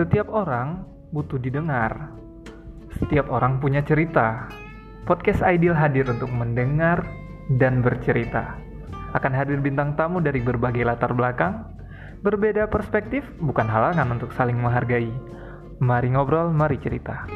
Setiap orang butuh didengar. Setiap orang punya cerita. Podcast Ideal hadir untuk mendengar dan bercerita. Akan hadir bintang tamu dari berbagai latar belakang. Berbeda perspektif bukan halangan untuk saling menghargai. Mari ngobrol, mari cerita.